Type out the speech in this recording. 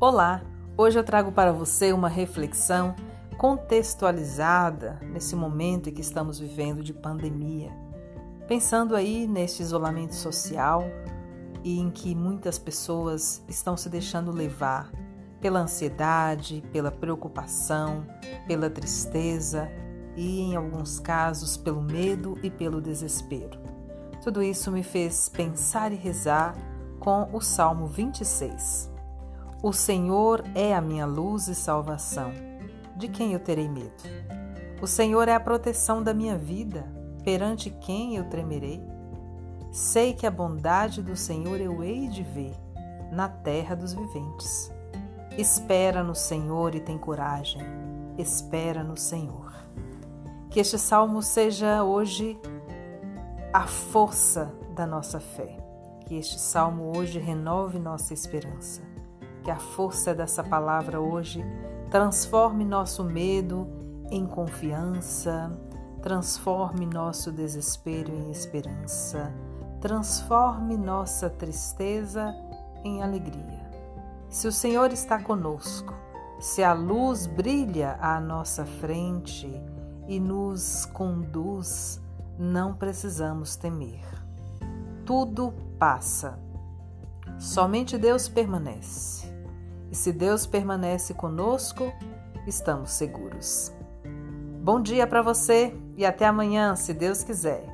Olá! Hoje eu trago para você uma reflexão contextualizada nesse momento em que estamos vivendo de pandemia. Pensando aí neste isolamento social e em que muitas pessoas estão se deixando levar pela ansiedade, pela preocupação, pela tristeza e, em alguns casos, pelo medo e pelo desespero. Tudo isso me fez pensar e rezar com o Salmo 26. O Senhor é a minha luz e salvação. De quem eu terei medo? O Senhor é a proteção da minha vida. Perante quem eu tremerei? Sei que a bondade do Senhor eu hei de ver na terra dos viventes. Espera no Senhor e tem coragem. Espera no Senhor. Que este salmo seja hoje a força da nossa fé. Que este salmo hoje renove nossa esperança que a força dessa palavra hoje transforme nosso medo em confiança, transforme nosso desespero em esperança, transforme nossa tristeza em alegria. Se o Senhor está conosco, se a luz brilha à nossa frente e nos conduz, não precisamos temer. Tudo passa. Somente Deus permanece. E se Deus permanece conosco, estamos seguros. Bom dia para você e até amanhã, se Deus quiser.